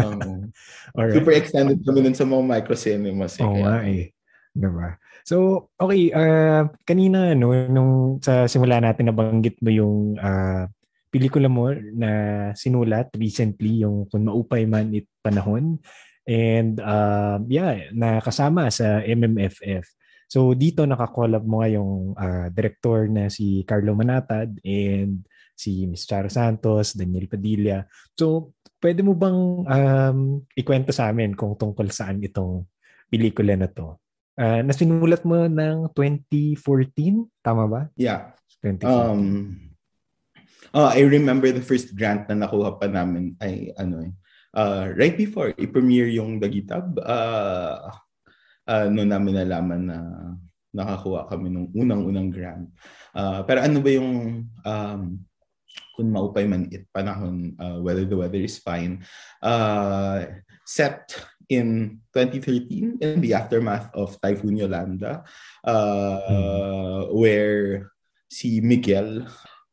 Um, Alright. Super extended kami nun sa mga micro cinemas. Oo oh, nga eh. Diba? So, okay, uh, kanina no, nung sa simula natin nabanggit mo yung uh, pelikula mo na sinulat recently, yung Kung Maupay Man It Panahon. And uh, yeah, nakasama sa MMFF. So dito nakakollab mo nga yung uh, director na si Carlo Manatad and si Ms. Charo Santos, Daniel Padilla. So pwede mo bang um, ikwento sa amin kung tungkol saan itong pelikula na to? uh, na sinulat mo ng 2014, tama ba? Yeah. 2014. Um, uh, I remember the first grant na nakuha pa namin ay ano eh, uh, right before i-premiere yung Dagitab, uh, uh, noon namin nalaman na nakakuha kami ng unang-unang grant. Uh, pero ano ba yung um, kung maupay man it panahon, uh, whether the weather is fine, uh, set in 2013 in the aftermath of Typhoon Yolanda, uh, mm. where si Miguel,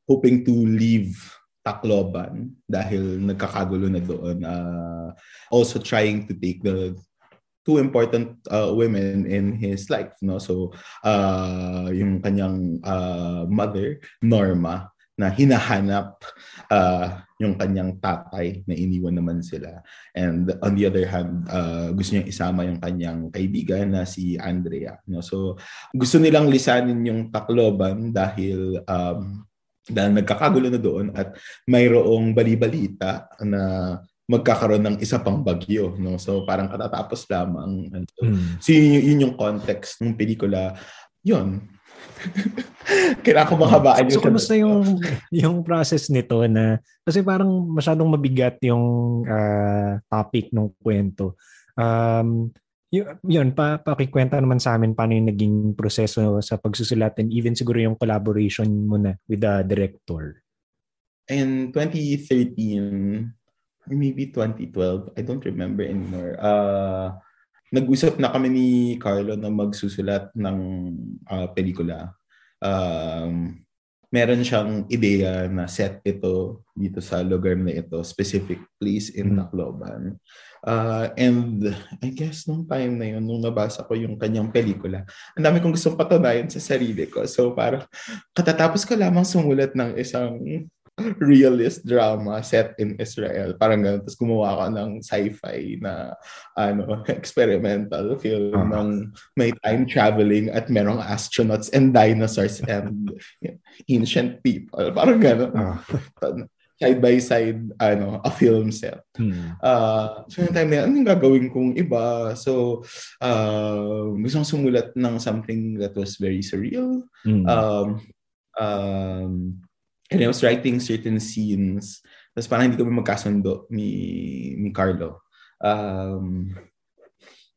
hoping to leave Tacloban dahil nagkakagulo na doon, uh, also trying to take the two important uh, women in his life no so uh, yung kanyang uh, mother Norma na hinahanap uh, yung kanyang tatay na iniwan naman sila. And on the other hand, uh, gusto niyang isama yung kanyang kaibigan na si Andrea. No? So gusto nilang lisanin yung Tacloban dahil um, dahil nagkakagulo na doon at mayroong balibalita na magkakaroon ng isa pang bagyo no? So parang katatapos lamang. So, mm. so yun, yun yung context ng pelikula. Yun. Kailangan ko mahabaan yung... So, kumusta yung, yung process nito na... Kasi parang masyadong mabigat yung uh, topic ng kwento. Um, yun, yun pa, pakikwenta naman sa amin paano yung naging proseso sa pagsusulat and even siguro yung collaboration mo na with the director. In 2013, or maybe 2012, I don't remember anymore. Uh, nag-usap na kami ni Carlo na magsusulat ng uh, pelikula. Um, meron siyang ideya na set ito dito sa lugar na ito, specific place in mm. Tacloban. Uh, and I guess nung time na yun, nung nabasa ko yung kanyang pelikula, ang dami kong gustong patunayan sa sarili ko. So parang katatapos ko lamang sumulat ng isang realist drama set in Israel. Parang ganun. Tapos gumawa ako ng sci-fi na ano, experimental film uh-huh. ng may time traveling at merong astronauts and dinosaurs and ancient people. Parang gano'n. Uh-huh. Side by side, ano, a film set. Hmm. Uh, so yung time na yan, anong gagawin kong iba? So, uh, gusto sumulat ng something that was very surreal. Hmm. Um, um, and I was writing certain scenes. Tapos parang hindi kami magkasundo ni, ni Carlo. Um,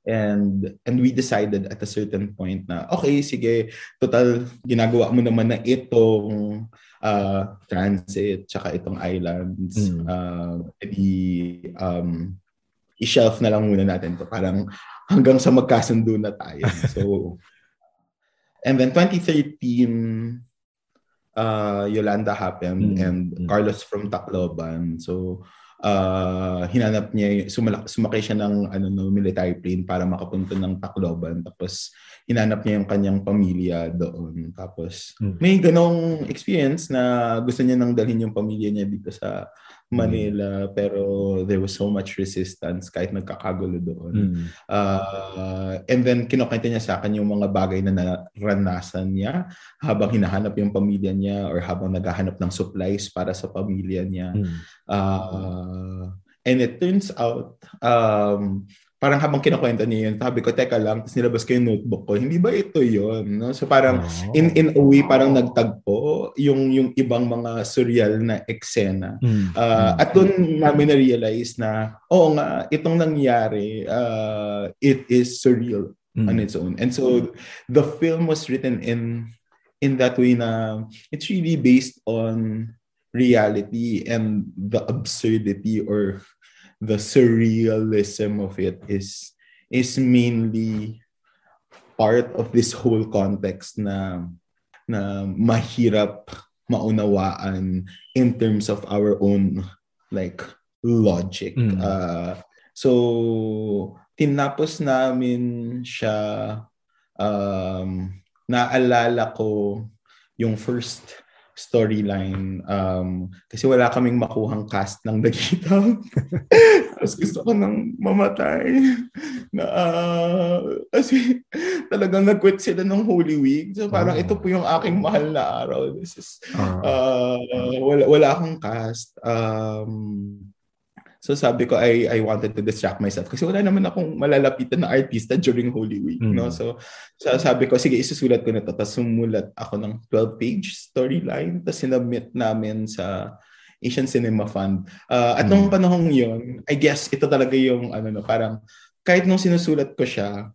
and and we decided at a certain point na okay sige total ginagawa mo naman na itong uh, transit tsaka itong islands mm. uh, edi um i-shelf na lang muna natin to parang hanggang sa magkasundo na tayo so and then 2013 uh, Yolanda happened mm-hmm. and mm. Carlos from Tacloban. So uh, hinanap niya sumalak, sumakay siya ng ano no military plane para makapunta ng Tacloban tapos hinanap niya yung kanyang pamilya doon tapos mm-hmm. may ganong experience na gusto niya nang dalhin yung pamilya niya dito sa Manila mm. pero there was so much resistance kahit nagkakagulo doon. Mm. Uh, and then kinukwento niya sa akin yung mga bagay na naranasan niya habang hinahanap yung pamilya niya or habang naghahanap ng supplies para sa pamilya niya. Mm. Uh, and it turns out um, parang habang kinukwento niya yun, sabi ko, teka lang, tapos nilabas ko yung notebook ko, hindi ba ito yon no? So parang, oh. in, in a way, parang nagtagpo yung, yung ibang mga surreal na eksena. Mm. Uh, at doon namin na-realize na, oo nga, itong nangyari, uh, it is surreal mm. on its own. And so, the film was written in in that way na it's really based on reality and the absurdity or the surrealism of it is is mainly part of this whole context na na mahirap maunawaan in terms of our own like logic. Mm. Uh, so tinapos namin siya um, naalala ko yung first storyline um, kasi wala kaming makuhang cast ng Dagita. Tapos gusto ko nang mamatay. Na, uh, kasi talagang nag-quit sila ng Holy Week. So parang oh. ito po yung aking mahal na araw. This is, uh, wala, wala akong cast. Um, So sabi ko I I wanted to distract myself kasi wala naman akong malalapitan na artista during Holy Week, mm. no? So, so sabi ko sige isusulat ko na to tapos sumulat ako ng 12 page storyline tapos sinubmit namin sa Asian Cinema Fund. Uh, at mm. nung panahong 'yon, I guess ito talaga yung ano no, parang kahit nung sinusulat ko siya,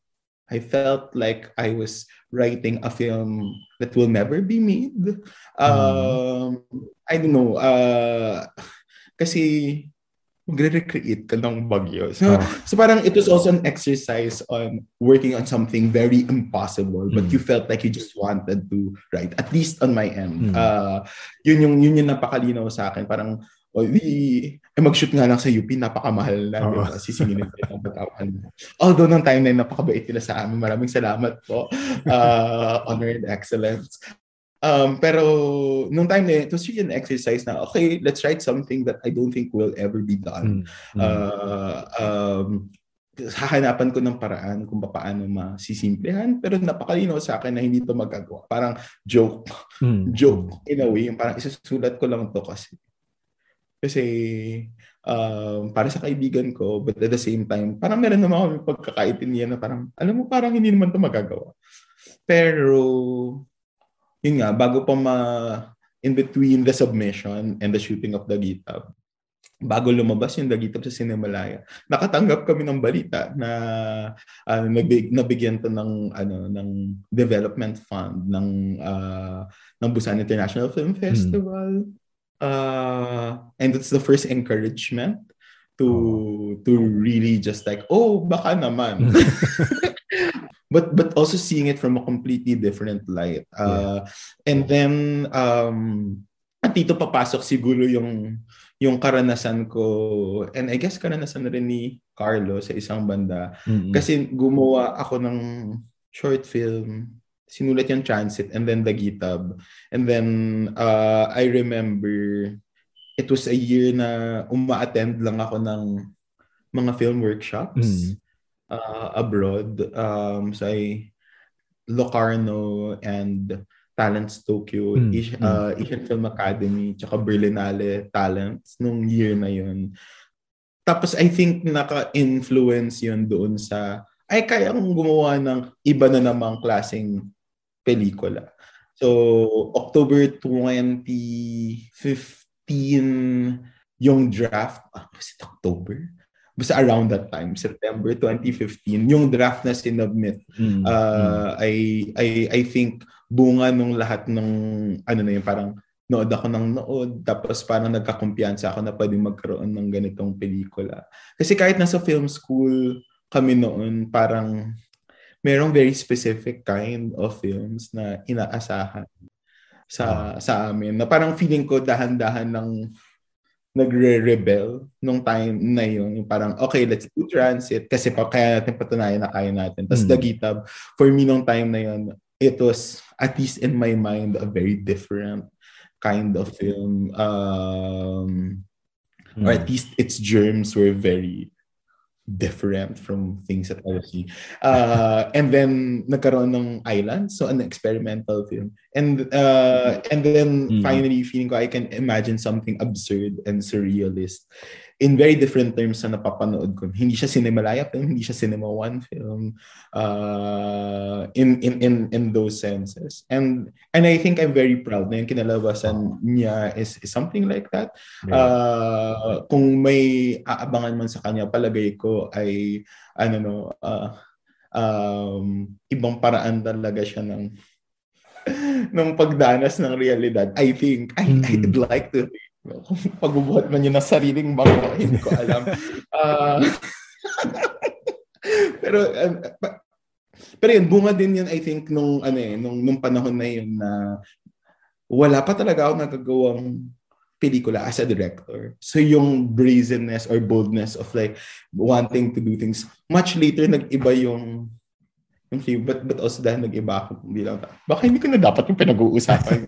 I felt like I was writing a film that will never be made. Mm. Um, I don't know. Uh, kasi magre-recreate ka ng bagyo. So, oh. so parang it was also an exercise on working on something very impossible but mm. you felt like you just wanted to write at least on my end. Mm. Uh, yun yung yun yung napakalinaw sa akin. Parang o oh, di, eh, mag-shoot nga lang sa UP, napakamahal na. Oh. Diba? Sisingilin ko ng batawan. Although, nung time na yun, napakabait nila sa amin. Maraming salamat po. Uh, honor and excellence. Um, pero nung time na it was really an exercise na, okay, let's write something that I don't think will ever be done. Mm-hmm. Uh, um, hahanapan ko ng paraan kung paano masisimplihan pero napakalino sa akin na hindi to magagawa. Parang joke. Mm-hmm. Joke in a way. Yung parang isusulat ko lang to kasi. Kasi um, para sa kaibigan ko but at the same time parang meron naman kami pagkakaintindihan na parang alam mo parang hindi naman to magagawa. Pero yun nga, bago pa ma in between the submission and the shooting of the GitHub, bago lumabas yung Dagitab sa Cinemalaya, nakatanggap kami ng balita na uh, nabig, nabigyan to ng ano ng development fund ng uh, ng Busan International Film hmm. Festival. Mm. Uh, and it's the first encouragement to oh. to really just like oh baka naman but but also seeing it from a completely different light. Uh, yeah. And then um, at dito papasok siguro yung yung karanasan ko and I guess karanasan rin ni Carlo sa isang banda mm-hmm. kasi gumawa ako ng short film sinulat yung transit and then the gitab and then uh, I remember it was a year na uma-attend lang ako ng mga film workshops mm-hmm uh, abroad um, sa Locarno and Talents Tokyo, mm, Asian, uh, Asian Film Academy, tsaka Berlinale Talents nung year na yun. Tapos I think naka-influence yun doon sa, ay kaya kong gumawa ng iba na namang klaseng pelikula. So, October 2015, yung draft, ah, was it October? Basta around that time, September 2015, yung draft na sinubmit, mm. uh, I, I, I think bunga nung lahat ng, ano na yun, parang nood ako ng nood, tapos parang nagkakumpiyansa ako na pwedeng magkaroon ng ganitong pelikula. Kasi kahit nasa film school kami noon, parang merong very specific kind of films na inaasahan sa sa amin. Na parang feeling ko dahan-dahan ng nagre-rebel nung time na yun. Yung parang, okay, let's do transit kasi pa kaya natin patunayan na kaya natin. Tapos mm. the GitHub, for me nung time na yun, it was, at least in my mind, a very different kind of film. Um, mm. Or at least its germs were very different from things that I was seeing. Uh, and then nagkaroon ng Island, so an experimental film. And uh, and then mm. finally feeling ko I can imagine something absurd and surrealist in very different terms na napapanood ko. Hindi siya Cinemalaya film, hindi siya Cinema One film uh, in, in, in, in those senses. And and I think I'm very proud na yung kinalabasan niya is, is something like that. Uh, kung may aabangan man sa kanya, palagay ko ay ano no, uh, um, ibang paraan talaga siya ng ng pagdanas ng realidad. I think I, mm. I'd like to think Kung pagbubuhat man yun ng sariling bangko, hindi ko alam. Uh, pero uh, pero yun, bunga din yun, I think, nung, ano eh, nung, nung panahon na yun na wala pa talaga ako nagagawang pelikula as a director. So yung brazenness or boldness of like wanting to do things, much later nag-iba yung yung film. But, but also dahil nag-iba ako bilang, baka hindi ko na dapat yung pinag-uusapan.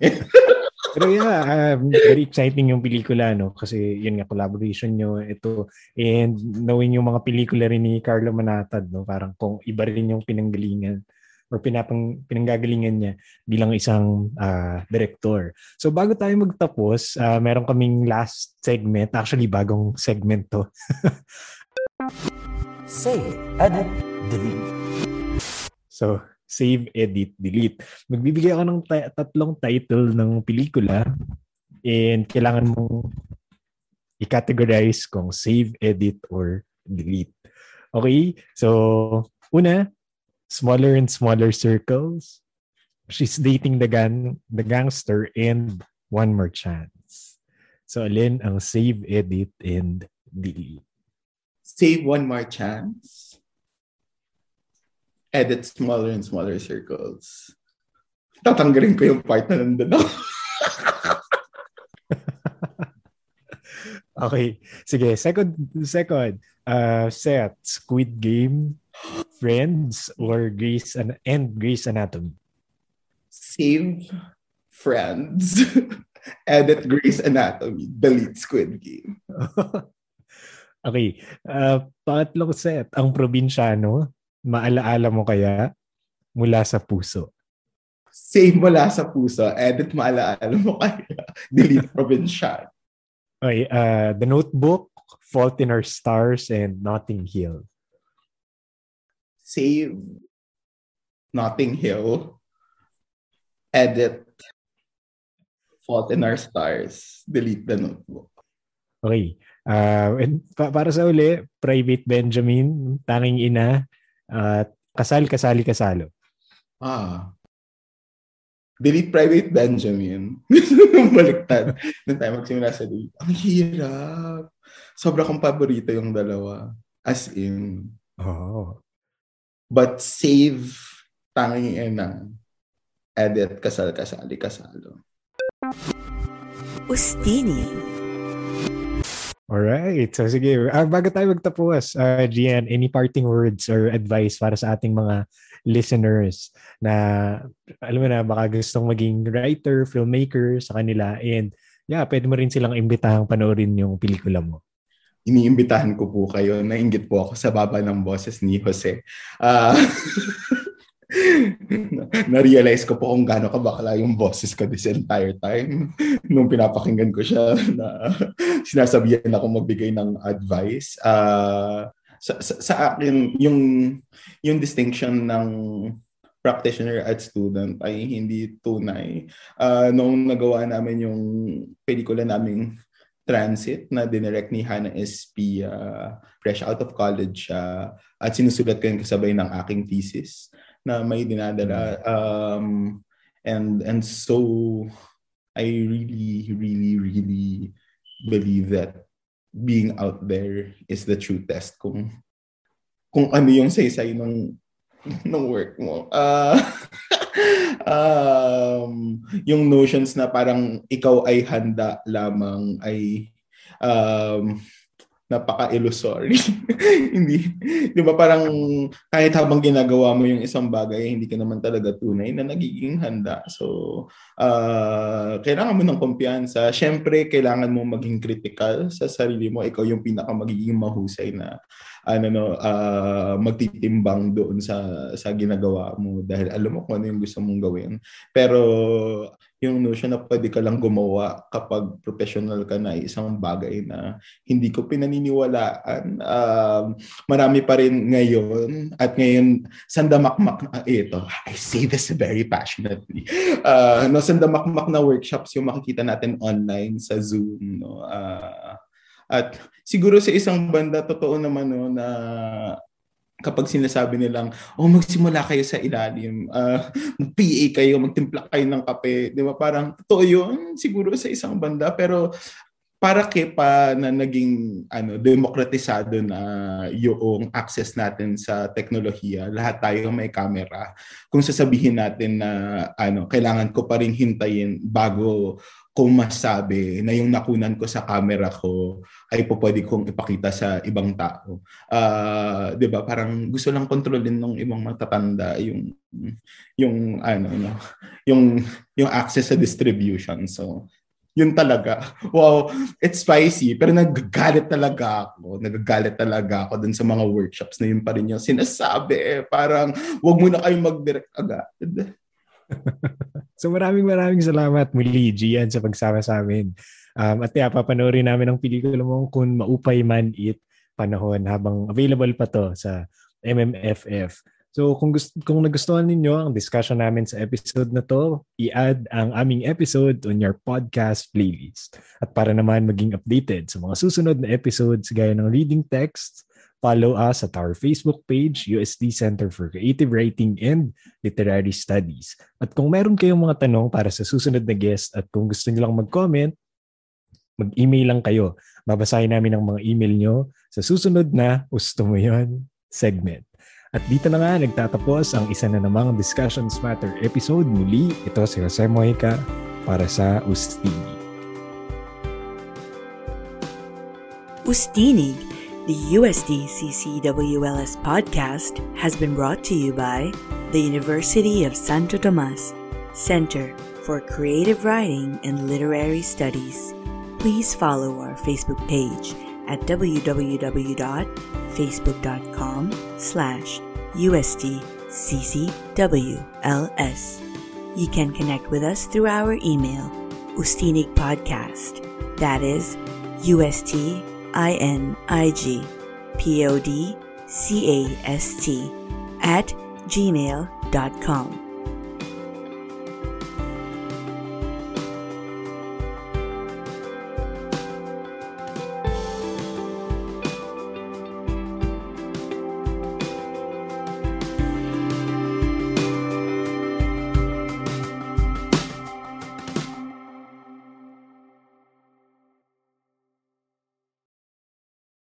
Pero yeah, um, very exciting yung pelikula, no? Kasi yun nga, collaboration nyo, ito. And knowing yung mga pelikula rin ni Carlo Manatad, no? Parang kung iba rin yung pinanggalingan or pinapang, pinanggagalingan niya bilang isang uh, director. So bago tayo magtapos, uh, meron kaming last segment. Actually, bagong segment to. Save, edit, delete. So, save, edit, delete. Magbibigay ako ng t- tatlong title ng pelikula and kailangan mong i-categorize kung save, edit, or delete. Okay? So, una, smaller and smaller circles. She's dating the gang, the gangster and one more chance. So, alin ang save, edit, and delete? Save one more chance edit smaller and smaller circles. Tatanggalin ko yung part na nandun ako. okay. Sige. Second, second uh, set, Squid Game, Friends, or Grace and, and Grace Anatomy? Save Friends. Edit Grace Anatomy. Delete Squid Game. okay. Uh, pangatlong set, ang probinsyano, Maalaala mo kaya mula sa puso? Save mula sa puso. Edit maalaala mo kaya. Delete provincial. Okay, uh, The Notebook, Fault in Our Stars, and Notting Hill. Save Notting Hill. Edit Fault in Our Stars. Delete The Notebook. Okay. Uh, and pa- para sa uli, Private Benjamin, Tanging Ina, at kasal, kasali, kasalo. Ah. Delete Private Benjamin. Baliktad. Doon tayo magsimula sa delete. Ang hirap. Sobra kong paborito yung dalawa. As in. Oh. But save tanging ina. Edit kasal, kasali, kasalo. Ustini Alright. So sige, uh, bago tayo magtapos, uh, Gian, any parting words or advice para sa ating mga listeners na alam mo na baka gustong maging writer, filmmaker sa kanila and yeah, pwede mo rin silang imbitahang panoorin yung pelikula mo. Iniimbitahan ko po kayo, nainggit po ako sa baba ng boses ni Jose. Uh, na-realize ko po kung gaano kabakla yung boses ko this entire time. Nung pinapakinggan ko siya na sinasabihan ako magbigay ng advice. Uh, sa, sa, sa akin, yung, yung distinction ng practitioner at student ay hindi tunay. Uh, noong nagawa namin yung pelikula naming Transit na dinirect ni Hannah SP uh, fresh out of college siya uh, at sinusulat ko yung kasabay ng aking thesis na may dinadala um, and and so I really really really believe that being out there is the true test kung kung ano yung saysay ng ng work mo. Uh, um, yung notions na parang ikaw ay handa lamang ay um, napaka-illusory. hindi, di ba parang kahit habang ginagawa mo yung isang bagay, hindi ka naman talaga tunay na nagiging handa. So, uh, kailangan mo ng kumpiyansa. Siyempre, kailangan mo maging critical sa sarili mo. Ikaw yung pinaka magiging mahusay na ano no uh, magtitimbang doon sa sa ginagawa mo dahil alam mo kung ano yung gusto mong gawin. Pero yung notion na pwede ka lang gumawa kapag professional ka na isang bagay na hindi ko pinaniniwalaan. Um, marami pa rin ngayon at ngayon sandamakmak na ito. I say this very passionately. Uh, no, sandamakmak na workshops yung makikita natin online sa Zoom. No? Uh, at siguro sa isang banda, totoo naman no, na kapag sinasabi nilang, oh, magsimula kayo sa ilalim, uh, mag-PA kayo, magtimpla kayo ng kape, di ba? Parang totoo yun, siguro sa isang banda. Pero para kay pa na naging ano demokratisado na yung access natin sa teknolohiya lahat tayo may camera kung sasabihin natin na ano kailangan ko pa rin hintayin bago ko masabi na yung nakunan ko sa camera ko ay po pwede kong ipakita sa ibang tao. Uh, 'di ba? Parang gusto lang kontrolin ng ibang matatanda yung yung ano no, yung yung access sa distribution. So, yun talaga. Wow, it's spicy. Pero nagagalit talaga ako. Nagagalit talaga ako dun sa mga workshops na yun pa rin yung sinasabi. Parang, wag mo na kayong mag-direct agad. so maraming maraming salamat muli, Gian, sa pagsama sa amin. Um, at kaya papanoorin namin ang pelikula mo kung maupay man it panahon habang available pa to sa MMFF. So kung gusto kung nagustuhan ninyo ang discussion namin sa episode na to, i-add ang aming episode on your podcast playlist. At para naman maging updated sa mga susunod na episodes gaya ng reading texts, Follow us at our Facebook page, USD Center for Creative Writing and Literary Studies. At kung meron kayong mga tanong para sa susunod na guest at kung gusto niyo lang mag-comment, mag-email lang kayo. Babasahin namin ang mga email nyo sa susunod na Gusto Mo Yun segment. At dito na nga nagtatapos ang isa na namang Discussions Matter episode. Muli, ito si Jose Mojica para sa Ustinig. Ustinig The USD CCWLS podcast has been brought to you by the University of Santo Tomas Center for Creative Writing and Literary Studies. Please follow our Facebook page at www.facebook.com slash USDCCWLS. You can connect with us through our email, Ustinig Podcast. That is UST I N I G P O D C A S T at gmail.com.